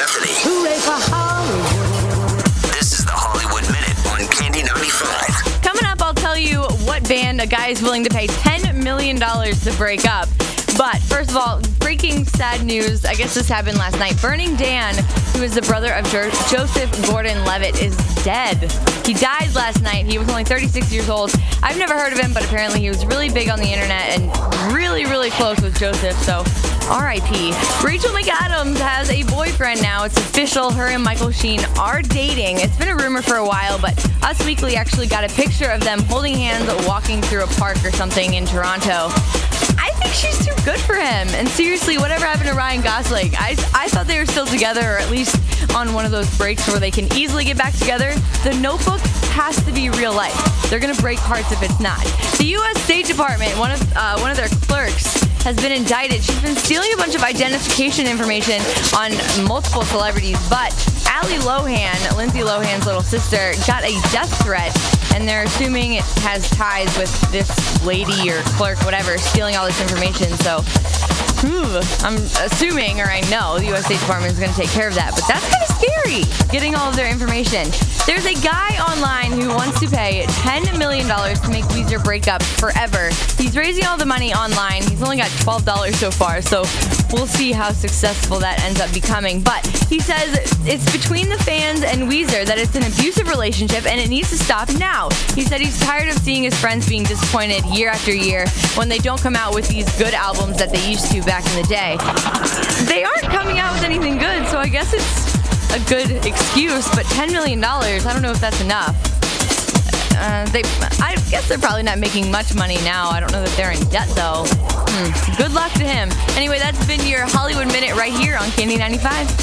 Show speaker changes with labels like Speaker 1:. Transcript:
Speaker 1: Bethany.
Speaker 2: Hooray for Hollywood.
Speaker 1: This is the Hollywood Minute on Candy 95.
Speaker 3: Coming up, I'll tell you what band a guy is willing to pay $10 million to break up. But first of all, breaking sad news. I guess this happened last night. Burning Dan, who is the brother of jo- Joseph Gordon Levitt, is dead. He died last night. He was only 36 years old. I've never heard of him, but apparently he was really big on the internet and really, really close with Joseph. So R.I.P. Rachel McAdams has a boyfriend now. It's official. Her and Michael Sheen are dating. It's been a rumor for a while, but Us Weekly actually got a picture of them holding hands walking through a park or something in Toronto. She's too good for him. And seriously, whatever happened to Ryan Gosling? I, I thought they were still together, or at least on one of those breaks where they can easily get back together. The Notebook has to be real life. They're gonna break hearts if it's not. The U.S. State Department, one of uh, one of their clerks, has been indicted. She's been stealing a bunch of identification information on multiple celebrities, but Ali Lohan, Lindsay Lohan's little sister, got a death threat, and they're assuming it has ties with this lady or clerk, whatever, stealing all this information. So, I'm assuming, or I know, the U.S. State Department is going to take care of that. But that's kind of scary, getting all of their information. There's a guy online who wants to pay $10 million to make Weezer break up forever. He's raising all the money online. He's only got $12 so far, so we'll see how successful that ends up becoming. But he says it's between the fans and Weezer that it's an abusive relationship and it needs to stop now. He said he's tired of seeing his friends being disappointed year after year when they don't come out with these good albums that they used to back in the day. They aren't coming out with anything good, so I guess it's a good excuse, but $10 million, I don't know if that's enough. Uh, they, I guess they're probably not making much money now. I don't know that they're in debt though. Hmm. Good luck to him. Anyway, that's been your Hollywood Minute right here on Candy 95.